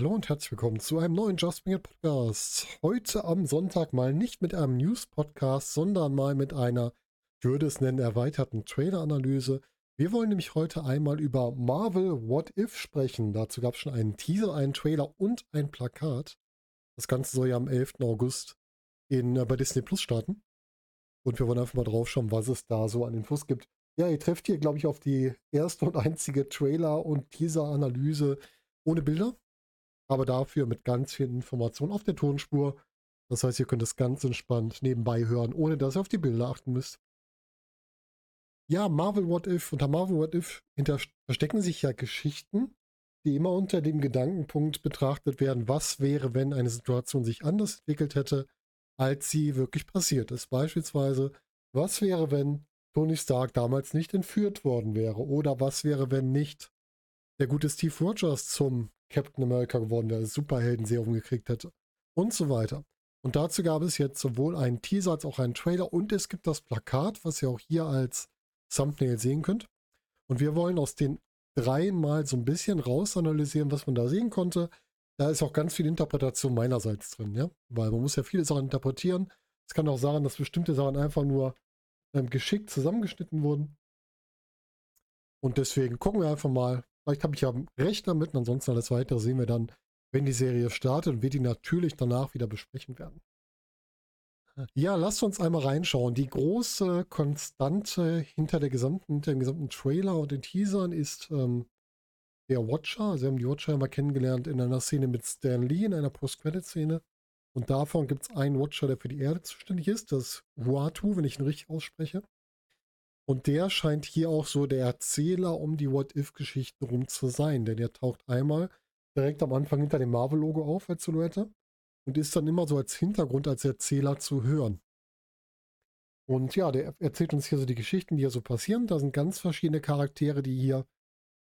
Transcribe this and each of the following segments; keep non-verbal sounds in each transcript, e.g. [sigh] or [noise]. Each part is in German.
Hallo und herzlich willkommen zu einem neuen Just Bring It Podcast. Heute am Sonntag mal nicht mit einem News-Podcast, sondern mal mit einer, ich würde es nennen, erweiterten Trailer-Analyse. Wir wollen nämlich heute einmal über Marvel What If sprechen. Dazu gab es schon einen Teaser, einen Trailer und ein Plakat. Das Ganze soll ja am 11. August in, äh, bei Disney Plus starten. Und wir wollen einfach mal drauf schauen, was es da so an Infos gibt. Ja, ihr trefft hier, glaube ich, auf die erste und einzige Trailer- und Teaser-Analyse ohne Bilder aber dafür mit ganz vielen Informationen auf der Tonspur. Das heißt, ihr könnt es ganz entspannt nebenbei hören, ohne dass ihr auf die Bilder achten müsst. Ja, Marvel What If, unter Marvel What If verstecken sich ja Geschichten, die immer unter dem Gedankenpunkt betrachtet werden, was wäre, wenn eine Situation sich anders entwickelt hätte, als sie wirklich passiert ist. Beispielsweise, was wäre, wenn Tony Stark damals nicht entführt worden wäre? Oder was wäre, wenn nicht der gute Steve Rogers zum Captain America geworden wäre, Superhelden-Serum gekriegt hätte und so weiter. Und dazu gab es jetzt sowohl einen Teaser als auch einen Trailer und es gibt das Plakat, was ihr auch hier als Thumbnail sehen könnt. Und wir wollen aus den dreien mal so ein bisschen rausanalysieren, was man da sehen konnte. Da ist auch ganz viel Interpretation meinerseits drin, ja, weil man muss ja viele Sachen interpretieren. Es kann auch sagen, dass bestimmte Sachen einfach nur ähm, geschickt zusammengeschnitten wurden. Und deswegen gucken wir einfach mal, Vielleicht habe ich ja recht damit. Ansonsten alles weitere sehen wir dann, wenn die Serie startet und wir die natürlich danach wieder besprechen werden. Ja, lasst uns einmal reinschauen. Die große Konstante hinter, der gesamten, hinter dem gesamten Trailer und den Teasern ist ähm, der Watcher. Sie haben die Watcher immer kennengelernt in einer Szene mit Stan Lee, in einer Post-Credit-Szene. Und davon gibt es einen Watcher, der für die Erde zuständig ist. Das Huatu, wenn ich ihn richtig ausspreche. Und der scheint hier auch so der Erzähler um die What-If-Geschichte rum zu sein, denn er taucht einmal direkt am Anfang hinter dem Marvel-Logo auf als Silhouette und ist dann immer so als Hintergrund, als Erzähler zu hören. Und ja, der erzählt uns hier so die Geschichten, die hier so passieren. Da sind ganz verschiedene Charaktere, die hier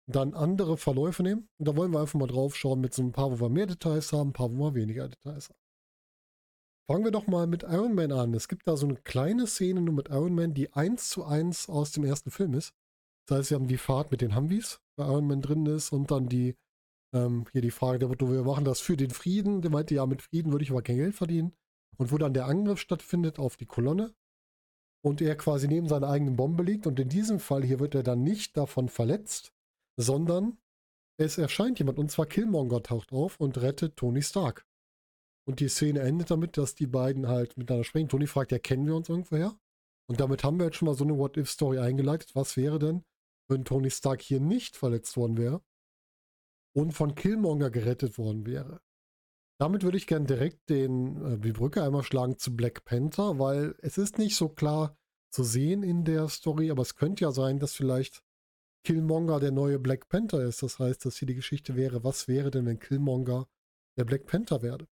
dann andere Verläufe nehmen. Und da wollen wir einfach mal drauf schauen mit so ein paar, wo wir mehr Details haben, ein paar, wo wir weniger Details haben. Fangen wir doch mal mit Iron Man an. Es gibt da so eine kleine Szene nur mit Iron Man, die eins zu eins aus dem ersten Film ist. Das heißt, wir haben die Fahrt mit den Humvees, wo Iron Man drin ist, und dann die, ähm, hier die Frage, wir machen das für den Frieden. Der meinte, ja, mit Frieden würde ich aber kein Geld verdienen. Und wo dann der Angriff stattfindet auf die Kolonne und er quasi neben seiner eigenen Bombe liegt. Und in diesem Fall hier wird er dann nicht davon verletzt, sondern es erscheint jemand, und zwar Killmonger taucht auf und rettet Tony Stark. Und die Szene endet damit, dass die beiden halt miteinander sprechen. Tony fragt, ja, kennen wir uns irgendwoher? Und damit haben wir jetzt schon mal so eine What-If-Story eingeleitet. Was wäre denn, wenn Tony Stark hier nicht verletzt worden wäre und von Killmonger gerettet worden wäre? Damit würde ich gerne direkt den, äh, die Brücke einmal schlagen zu Black Panther, weil es ist nicht so klar zu sehen in der Story, aber es könnte ja sein, dass vielleicht Killmonger der neue Black Panther ist. Das heißt, dass hier die Geschichte wäre, was wäre denn, wenn Killmonger der Black Panther werde?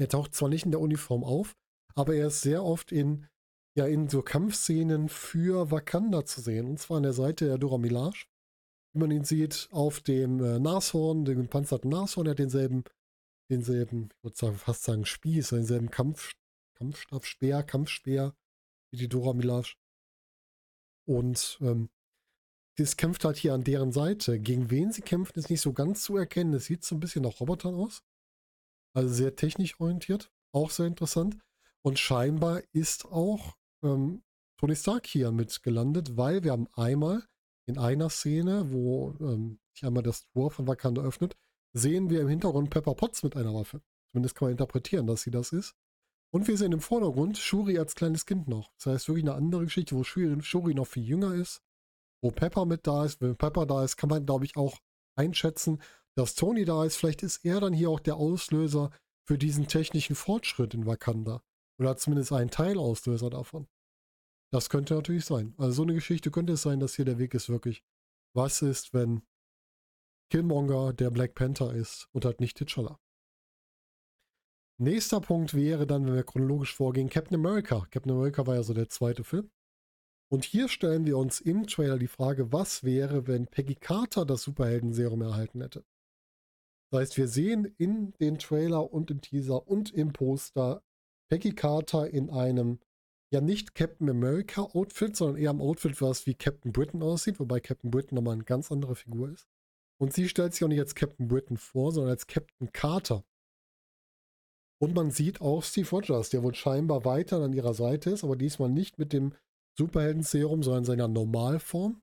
Er taucht zwar nicht in der Uniform auf, aber er ist sehr oft in, ja, in so Kampfszenen für Wakanda zu sehen. Und zwar an der Seite der Dora Milaje. Wie man ihn sieht, auf dem äh, Nashorn, dem gepanzerten Nashorn, er hat denselben, denselben, ich würde sagen, fast sagen Spieß, denselben Kampf, Kampfstab, Speer, Kampfspeer, wie die Dora Milaje. Und ähm, das kämpft halt hier an deren Seite. Gegen wen sie kämpfen, ist nicht so ganz zu erkennen. Es sieht so ein bisschen nach Robotern aus. Also sehr technisch orientiert, auch sehr interessant. Und scheinbar ist auch ähm, Tony Stark hier mit gelandet, weil wir haben einmal in einer Szene, wo ähm, sich einmal das Tor von Wakanda öffnet, sehen wir im Hintergrund Pepper Potts mit einer Waffe. Zumindest kann man interpretieren, dass sie das ist. Und wir sehen im Vordergrund Shuri als kleines Kind noch. Das heißt wirklich eine andere Geschichte, wo Shuri, Shuri noch viel jünger ist, wo Pepper mit da ist. Wenn Pepper da ist, kann man, glaube ich, auch einschätzen, dass Tony da ist. Vielleicht ist er dann hier auch der Auslöser für diesen technischen Fortschritt in Wakanda. Oder zumindest ein Teilauslöser davon. Das könnte natürlich sein. Also so eine Geschichte könnte es sein, dass hier der Weg ist wirklich, was ist, wenn Killmonger der Black Panther ist und halt nicht T'Challa. Nächster Punkt wäre dann, wenn wir chronologisch vorgehen, Captain America. Captain America war ja so der zweite Film. Und hier stellen wir uns im Trailer die Frage, was wäre, wenn Peggy Carter das Superhelden-Serum erhalten hätte? Das heißt, wir sehen in den Trailer und im Teaser und im Poster Peggy Carter in einem ja nicht Captain America Outfit, sondern eher im Outfit, was wie Captain Britain aussieht, wobei Captain Britain nochmal eine ganz andere Figur ist. Und sie stellt sich auch nicht als Captain Britain vor, sondern als Captain Carter. Und man sieht auch Steve Rogers, der wohl scheinbar weiter an ihrer Seite ist, aber diesmal nicht mit dem Superhelden-Serum, sondern in seiner Normalform.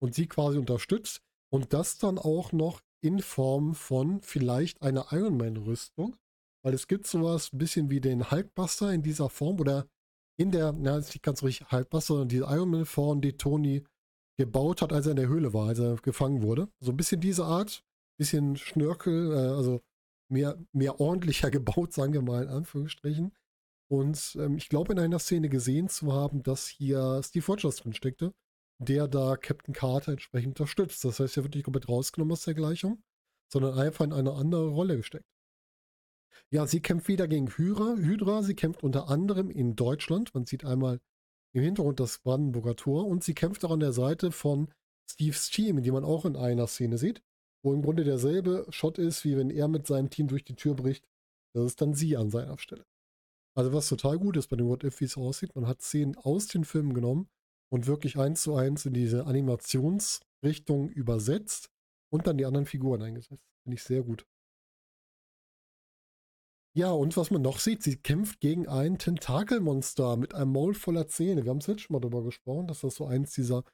Und sie quasi unterstützt. Und das dann auch noch in Form von vielleicht einer Iron Man-Rüstung. Weil es gibt sowas ein bisschen wie den Hulkbuster in dieser Form oder in der, na, ist nicht ganz richtig Hulkbuster, sondern diese Iron Man-Form, die Tony gebaut hat, als er in der Höhle war, als er gefangen wurde. So ein bisschen diese Art, bisschen Schnörkel, äh, also mehr, mehr ordentlicher [laughs] gebaut, sagen wir mal in Anführungsstrichen. Und ähm, ich glaube, in einer Szene gesehen zu haben, dass hier Steve Rogers drin steckte, der da Captain Carter entsprechend unterstützt. Das heißt, er wird nicht komplett rausgenommen aus der Gleichung, sondern einfach in eine andere Rolle gesteckt. Ja, sie kämpft wieder gegen Hydra. Hydra, sie kämpft unter anderem in Deutschland. Man sieht einmal im Hintergrund das Brandenburger Tor und sie kämpft auch an der Seite von Steve's Team, die man auch in einer Szene sieht wo im Grunde derselbe Shot ist, wie wenn er mit seinem Team durch die Tür bricht. Das ist dann sie an seiner Stelle. Also was total gut ist bei dem What If, wie es aussieht, man hat Szenen aus den Filmen genommen und wirklich eins zu eins in diese Animationsrichtung übersetzt und dann die anderen Figuren eingesetzt. Finde ich sehr gut. Ja, und was man noch sieht, sie kämpft gegen ein Tentakelmonster mit einem Maul voller Zähne. Wir haben es jetzt schon mal darüber gesprochen, dass das so eins dieser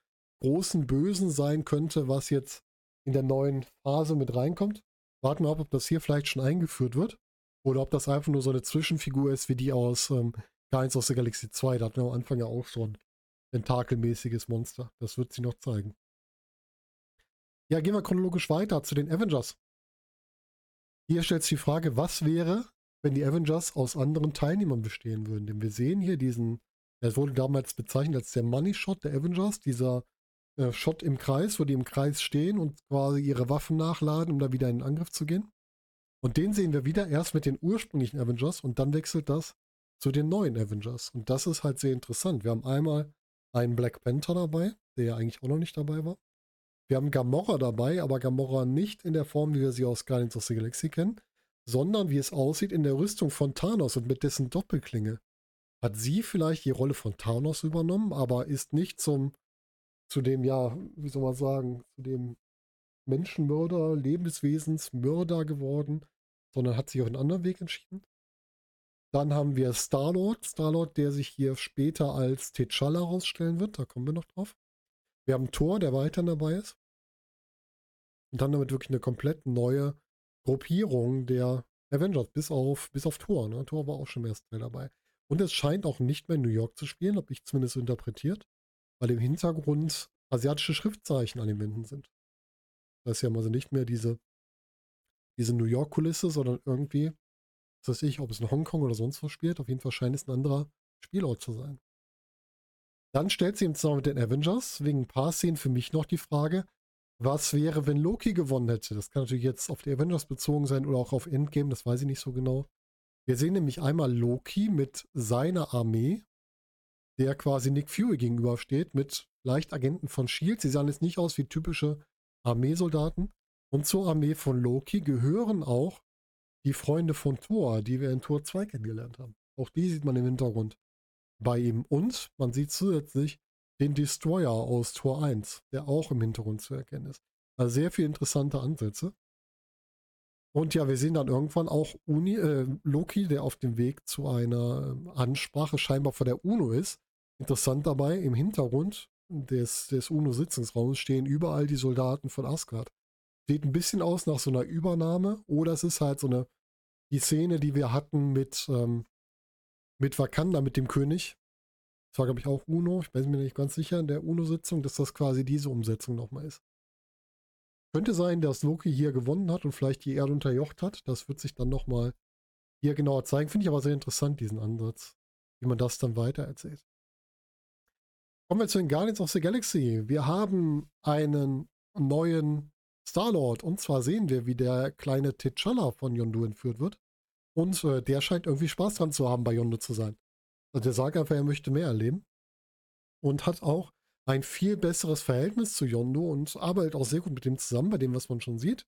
großen Bösen sein könnte, was jetzt in der neuen Phase mit reinkommt. Warten wir ab, ob das hier vielleicht schon eingeführt wird. Oder ob das einfach nur so eine Zwischenfigur ist, wie die aus ähm, Guardians of the Galaxy 2. Da hatten wir am Anfang ja auch schon tentakelmäßiges Monster. Das wird sie noch zeigen. Ja, gehen wir chronologisch weiter zu den Avengers. Hier stellt sich die Frage, was wäre, wenn die Avengers aus anderen Teilnehmern bestehen würden? Denn wir sehen hier diesen, er wurde damals bezeichnet als der Money Shot der Avengers, dieser äh, Shot im Kreis, wo die im Kreis stehen und quasi ihre Waffen nachladen, um da wieder in den Angriff zu gehen. Und den sehen wir wieder erst mit den ursprünglichen Avengers und dann wechselt das zu den neuen Avengers. Und das ist halt sehr interessant. Wir haben einmal einen Black Panther dabei, der ja eigentlich auch noch nicht dabei war. Wir haben Gamora dabei, aber Gamora nicht in der Form, wie wir sie aus Guardians of the Galaxy kennen, sondern wie es aussieht in der Rüstung von Thanos und mit dessen Doppelklinge. Hat sie vielleicht die Rolle von Thanos übernommen, aber ist nicht zum zu dem, ja, wie soll man sagen, zu dem Menschenmörder, Lebenswesensmörder geworden, sondern hat sich auf einen anderen Weg entschieden. Dann haben wir Star-Lord, der sich hier später als T'Challa herausstellen wird, da kommen wir noch drauf. Wir haben Thor, der weiterhin dabei ist. Und dann damit wirklich eine komplett neue Gruppierung der Avengers, bis auf, bis auf Thor. Ne? Thor war auch schon im ersten Teil dabei. Und es scheint auch nicht mehr in New York zu spielen, habe ich zumindest so interpretiert weil im Hintergrund asiatische Schriftzeichen an den Wänden sind. Das ist ja also nicht mehr diese, diese New York-Kulisse, sondern irgendwie, was weiß ich, ob es in Hongkong oder sonst wo spielt, auf jeden Fall scheint es ein anderer Spielort zu sein. Dann stellt sie im Zusammenhang mit den Avengers wegen ein paar Szenen für mich noch die Frage, was wäre, wenn Loki gewonnen hätte? Das kann natürlich jetzt auf die Avengers bezogen sein oder auch auf Endgame, das weiß ich nicht so genau. Wir sehen nämlich einmal Loki mit seiner Armee, der quasi Nick Fury gegenübersteht mit leicht Agenten von Shield. Sie sahen jetzt nicht aus wie typische Armeesoldaten. Und zur Armee von Loki gehören auch die Freunde von Thor, die wir in Tor 2 kennengelernt haben. Auch die sieht man im Hintergrund bei ihm. Und man sieht zusätzlich den Destroyer aus Tor 1, der auch im Hintergrund zu erkennen ist. Also sehr viele interessante Ansätze. Und ja, wir sehen dann irgendwann auch Uni, äh, Loki, der auf dem Weg zu einer äh, Ansprache scheinbar vor der UNO ist. Interessant dabei, im Hintergrund des, des UNO-Sitzungsraums stehen überall die Soldaten von Asgard. Sieht ein bisschen aus nach so einer Übernahme oder es ist halt so eine, die Szene, die wir hatten mit, ähm, mit Wakanda, mit dem König. Das war, glaube ich, auch UNO. Ich bin mir nicht ganz sicher in der UNO-Sitzung, dass das quasi diese Umsetzung nochmal ist. Könnte sein, dass Loki hier gewonnen hat und vielleicht die Erde unterjocht hat. Das wird sich dann nochmal hier genauer zeigen. Finde ich aber sehr interessant, diesen Ansatz, wie man das dann weiter erzählt. Kommen wir zu den Guardians of the Galaxy. Wir haben einen neuen Star-Lord und zwar sehen wir, wie der kleine T'Challa von Yondu entführt wird. Und äh, der scheint irgendwie Spaß dran zu haben, bei Yondu zu sein. Also der sagt einfach, er möchte mehr erleben. Und hat auch ein viel besseres Verhältnis zu Yondu und arbeitet auch sehr gut mit dem zusammen, bei dem, was man schon sieht.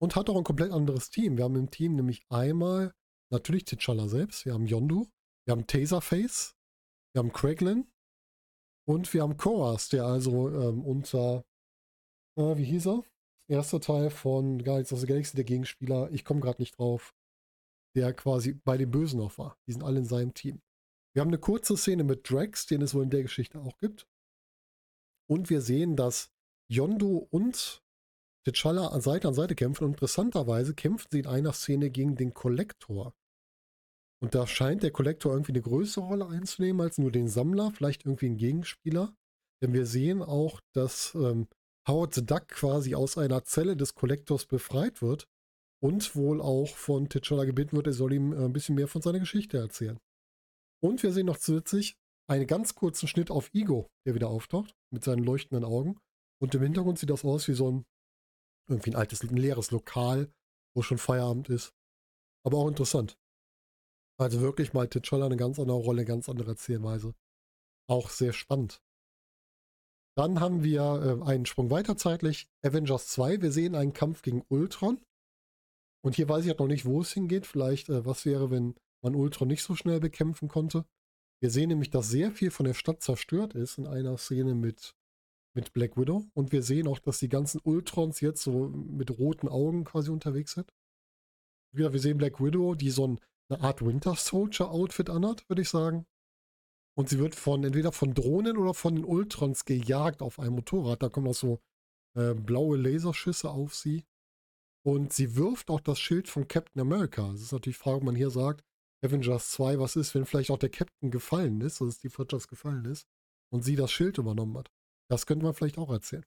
Und hat auch ein komplett anderes Team. Wir haben im Team nämlich einmal natürlich T'Challa selbst, wir haben Yondu, wir haben Taserface, wir haben Craiglin, und wir haben Koas, der also ähm, unter, äh, wie hieß er? Erster Teil von Guardians of the Galaxy, der Gegenspieler, ich komme gerade nicht drauf, der quasi bei den Bösen noch war. Die sind alle in seinem Team. Wir haben eine kurze Szene mit Drax, den es wohl in der Geschichte auch gibt. Und wir sehen, dass Yondo und T'Challa Seite an Seite kämpfen. Und interessanterweise kämpfen sie in einer Szene gegen den Kollektor. Und da scheint der Kollektor irgendwie eine größere Rolle einzunehmen als nur den Sammler, vielleicht irgendwie ein Gegenspieler. Denn wir sehen auch, dass ähm, Howard the Duck quasi aus einer Zelle des Kollektors befreit wird und wohl auch von T'Challa gebeten wird, er soll ihm äh, ein bisschen mehr von seiner Geschichte erzählen. Und wir sehen noch zusätzlich einen ganz kurzen Schnitt auf Ego, der wieder auftaucht, mit seinen leuchtenden Augen. Und im Hintergrund sieht das aus wie so ein, irgendwie ein altes, ein leeres Lokal, wo schon Feierabend ist. Aber auch interessant. Also wirklich mal T'Challa eine ganz andere Rolle, eine ganz andere Erzählweise. Auch sehr spannend. Dann haben wir äh, einen Sprung weiter zeitlich. Avengers 2. Wir sehen einen Kampf gegen Ultron. Und hier weiß ich halt noch nicht, wo es hingeht. Vielleicht, äh, was wäre, wenn man Ultron nicht so schnell bekämpfen konnte. Wir sehen nämlich, dass sehr viel von der Stadt zerstört ist in einer Szene mit, mit Black Widow. Und wir sehen auch, dass die ganzen Ultrons jetzt so mit roten Augen quasi unterwegs sind. Ja, wir sehen Black Widow, die so ein, eine Art Winter Soldier Outfit anhat, würde ich sagen. Und sie wird von entweder von Drohnen oder von den Ultrons gejagt auf einem Motorrad. Da kommen auch so äh, blaue Laserschüsse auf sie. Und sie wirft auch das Schild von Captain America. Das ist natürlich die Frage, ob man hier sagt, Avengers 2, was ist, wenn vielleicht auch der Captain gefallen ist, also die Wirtschaft gefallen ist und sie das Schild übernommen hat. Das könnte man vielleicht auch erzählen.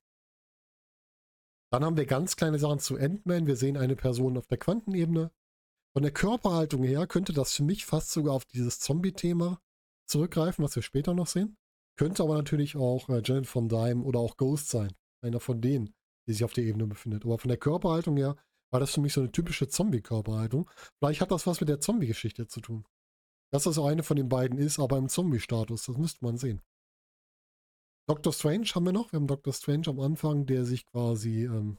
Dann haben wir ganz kleine Sachen zu Ant-Man. Wir sehen eine Person auf der Quantenebene. Von der Körperhaltung her könnte das für mich fast sogar auf dieses Zombie-Thema zurückgreifen, was wir später noch sehen. Könnte aber natürlich auch äh, Janet von Dyne oder auch Ghost sein. Einer von denen, die sich auf der Ebene befindet. Aber von der Körperhaltung her war das für mich so eine typische Zombie-Körperhaltung. Vielleicht hat das was mit der Zombie-Geschichte zu tun. Dass das eine von den beiden ist, aber im Zombie-Status, das müsste man sehen. Doctor Strange haben wir noch. Wir haben Doctor Strange am Anfang, der sich quasi ähm,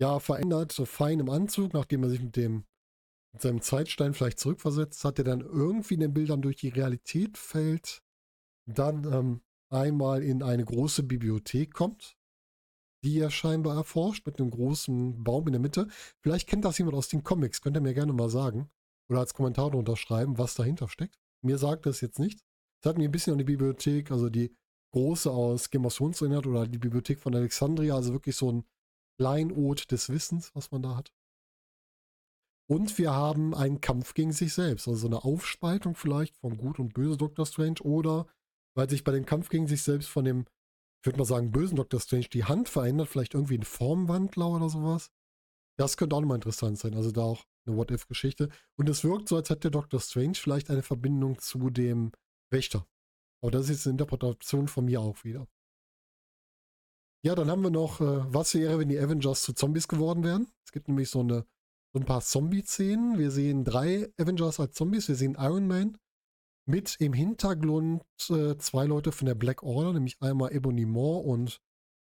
ja verändert, so fein im Anzug, nachdem er sich mit dem mit seinem Zeitstein vielleicht zurückversetzt hat, der dann irgendwie in den Bildern durch die Realität fällt, dann ähm, einmal in eine große Bibliothek kommt, die er scheinbar erforscht, mit einem großen Baum in der Mitte. Vielleicht kennt das jemand aus den Comics, könnt ihr mir gerne mal sagen. Oder als Kommentar unterschreiben, was dahinter steckt. Mir sagt das jetzt nicht. Es hat mich ein bisschen an die Bibliothek, also die große aus Game of Thrones erinnert, oder die Bibliothek von Alexandria, also wirklich so ein Kleinod des Wissens, was man da hat. Und wir haben einen Kampf gegen sich selbst, also so eine Aufspaltung vielleicht von Gut und Böse Doctor Strange oder weil sich bei dem Kampf gegen sich selbst von dem ich würde mal sagen, bösen Dr. Strange die Hand verändert, vielleicht irgendwie ein Formwandler oder sowas. Das könnte auch nochmal interessant sein. Also da auch eine What-If-Geschichte. Und es wirkt so, als hätte Dr. Strange vielleicht eine Verbindung zu dem Wächter. Aber das ist jetzt eine Interpretation von mir auch wieder. Ja, dann haben wir noch, äh, was wäre, wenn die Avengers zu Zombies geworden wären? Es gibt nämlich so, eine, so ein paar Zombie-Szenen. Wir sehen drei Avengers als Zombies. Wir sehen Iron Man, mit im Hintergrund äh, zwei Leute von der Black Order, nämlich einmal Ebony Moore und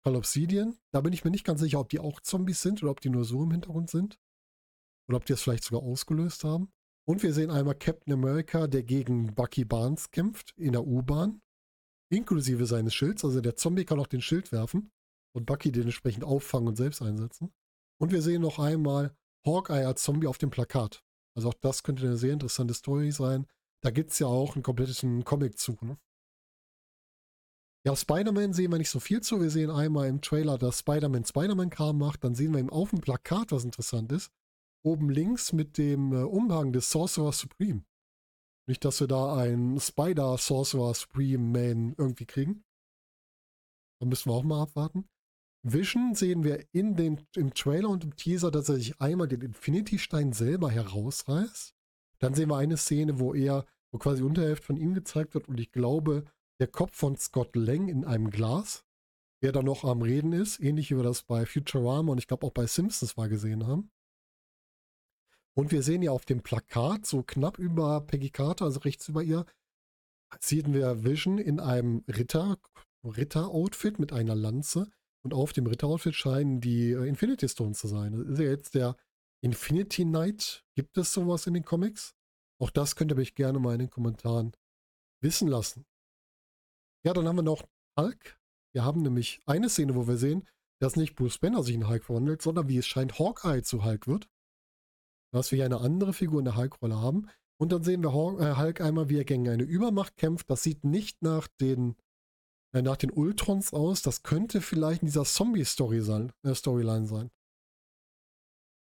Call Obsidian. Da bin ich mir nicht ganz sicher, ob die auch Zombies sind oder ob die nur so im Hintergrund sind. Oder ob die es vielleicht sogar ausgelöst haben. Und wir sehen einmal Captain America, der gegen Bucky Barnes kämpft in der U-Bahn. Inklusive seines Schilds. Also der Zombie kann auch den Schild werfen und Bucky den entsprechend auffangen und selbst einsetzen. Und wir sehen noch einmal Hawkeye als Zombie auf dem Plakat. Also auch das könnte eine sehr interessante Story sein. Da gibt es ja auch einen kompletten Comic zu. Ne? Ja, Spider-Man sehen wir nicht so viel zu. Wir sehen einmal im Trailer, dass Spider-Man Spider-Man-Kram macht. Dann sehen wir ihm auf dem Plakat, was interessant ist. Oben links mit dem äh, Umhang des Sorcerer Supreme. Nicht, dass wir da einen Spider-Sorcerer Supreme Man irgendwie kriegen. Da müssen wir auch mal abwarten. Vision sehen wir in den, im Trailer und im Teaser, dass er sich einmal den Infinity-Stein selber herausreißt. Dann sehen wir eine Szene, wo er, wo quasi Unterhälfte von ihm gezeigt wird und ich glaube, der Kopf von Scott Lang in einem Glas, der da noch am Reden ist, ähnlich wie wir das bei Futurama und ich glaube auch bei Simpsons mal gesehen haben. Und wir sehen ja auf dem Plakat, so knapp über Peggy Carter, also rechts über ihr, sehen wir Vision in einem Ritter, Ritter-Outfit mit einer Lanze. Und auf dem Ritter-Outfit scheinen die äh, Infinity Stones zu sein. Das ist ja jetzt der Infinity Knight, gibt es sowas in den Comics? Auch das könnt ihr mich gerne mal in den Kommentaren wissen lassen. Ja, dann haben wir noch Hulk. Wir haben nämlich eine Szene, wo wir sehen, dass nicht Bruce Banner sich in Hulk verwandelt, sondern wie es scheint Hawkeye zu Hulk wird. Dass wir hier eine andere Figur in der Hulk-Rolle haben. Und dann sehen wir äh, Hulk einmal, wie er gegen eine Übermacht kämpft. Das sieht nicht nach den, äh, nach den Ultrons aus. Das könnte vielleicht in dieser Zombie-Story sein, äh.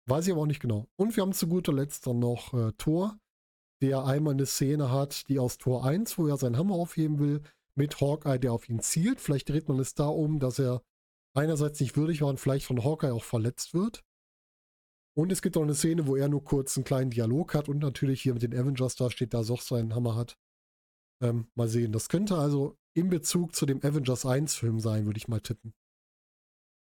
Weiß ich aber auch nicht genau. Und wir haben zu guter Letzt dann noch äh, Thor, der einmal eine Szene hat, die aus Tor 1, wo er seinen Hammer aufheben will, mit Hawkeye, der auf ihn zielt. Vielleicht dreht man es da um, dass er einerseits nicht würdig war und vielleicht von Hawkeye auch verletzt wird. Und es gibt auch eine Szene, wo er nur kurz einen kleinen Dialog hat und natürlich hier mit den Avengers da steht, da Soch seinen Hammer hat. Ähm, mal sehen. Das könnte also in Bezug zu dem Avengers 1 Film sein, würde ich mal tippen.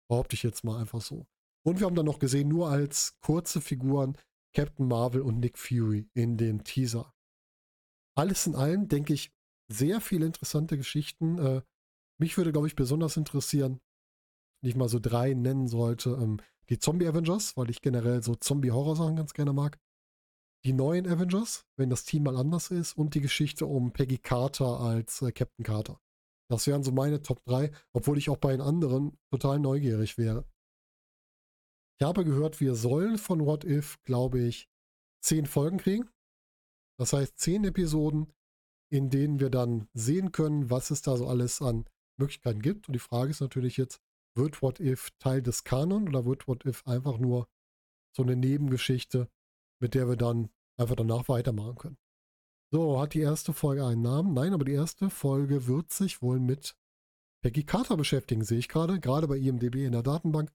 Behaupte ich jetzt mal einfach so. Und wir haben dann noch gesehen, nur als kurze Figuren, Captain Marvel und Nick Fury in dem Teaser. Alles in allem, denke ich, sehr viele interessante Geschichten. Äh, mich würde, glaube ich, besonders interessieren, wenn ich mal so drei nennen sollte, ähm, die Zombie Avengers, weil ich generell so Zombie-Horror-Sachen ganz gerne mag. Die neuen Avengers, wenn das Team mal anders ist, und die Geschichte um Peggy Carter als äh, Captain Carter. Das wären so meine Top 3, obwohl ich auch bei den anderen total neugierig wäre. Ich habe gehört, wir sollen von What If, glaube ich, zehn Folgen kriegen. Das heißt, zehn Episoden, in denen wir dann sehen können, was es da so alles an Möglichkeiten gibt. Und die Frage ist natürlich jetzt, wird What If Teil des Kanon oder wird What If einfach nur so eine Nebengeschichte, mit der wir dann einfach danach weitermachen können? So, hat die erste Folge einen Namen? Nein, aber die erste Folge wird sich wohl mit Peggy Carter beschäftigen, sehe ich gerade, gerade bei IMDB in der Datenbank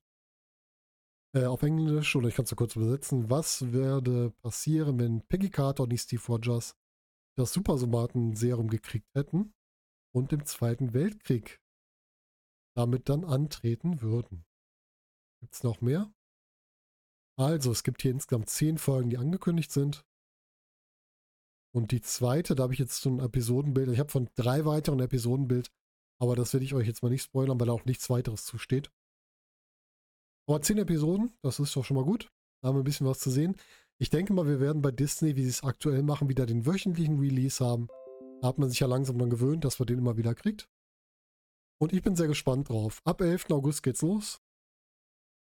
äh, auf Englisch, oder ich kann es kurz übersetzen, was würde passieren, wenn Peggy Carter und die Steve Rogers das Supersomaten-Serum gekriegt hätten und im Zweiten Weltkrieg damit dann antreten würden. Gibt es noch mehr? Also, es gibt hier insgesamt zehn Folgen, die angekündigt sind. Und die zweite, da habe ich jetzt so ein Episodenbild. Ich habe von drei weiteren Episodenbild, aber das werde ich euch jetzt mal nicht spoilern, weil da auch nichts weiteres zusteht. Aber zehn Episoden, das ist doch schon mal gut. Da haben wir ein bisschen was zu sehen. Ich denke mal, wir werden bei Disney, wie sie es aktuell machen, wieder den wöchentlichen Release haben. Da hat man sich ja langsam dann gewöhnt, dass man den immer wieder kriegt. Und ich bin sehr gespannt drauf. Ab 11. August geht's los.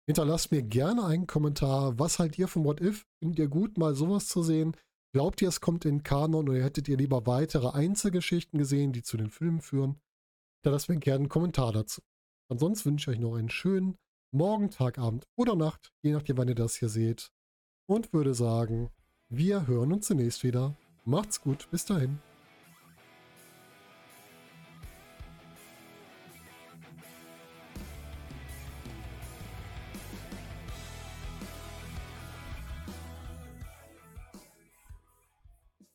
Hinterlasst mir gerne einen Kommentar. Was haltet ihr vom What If? Findet ihr gut, mal sowas zu sehen? Glaubt ihr, es kommt in Kanon oder hättet ihr lieber weitere Einzelgeschichten gesehen, die zu den Filmen führen? Hinterlasst mir gerne einen Kommentar dazu. Ansonsten wünsche ich euch noch einen schönen morgen, Tag, Abend oder Nacht, je nachdem, wann ihr das hier seht. Und würde sagen, wir hören uns zunächst wieder. Macht's gut, bis dahin.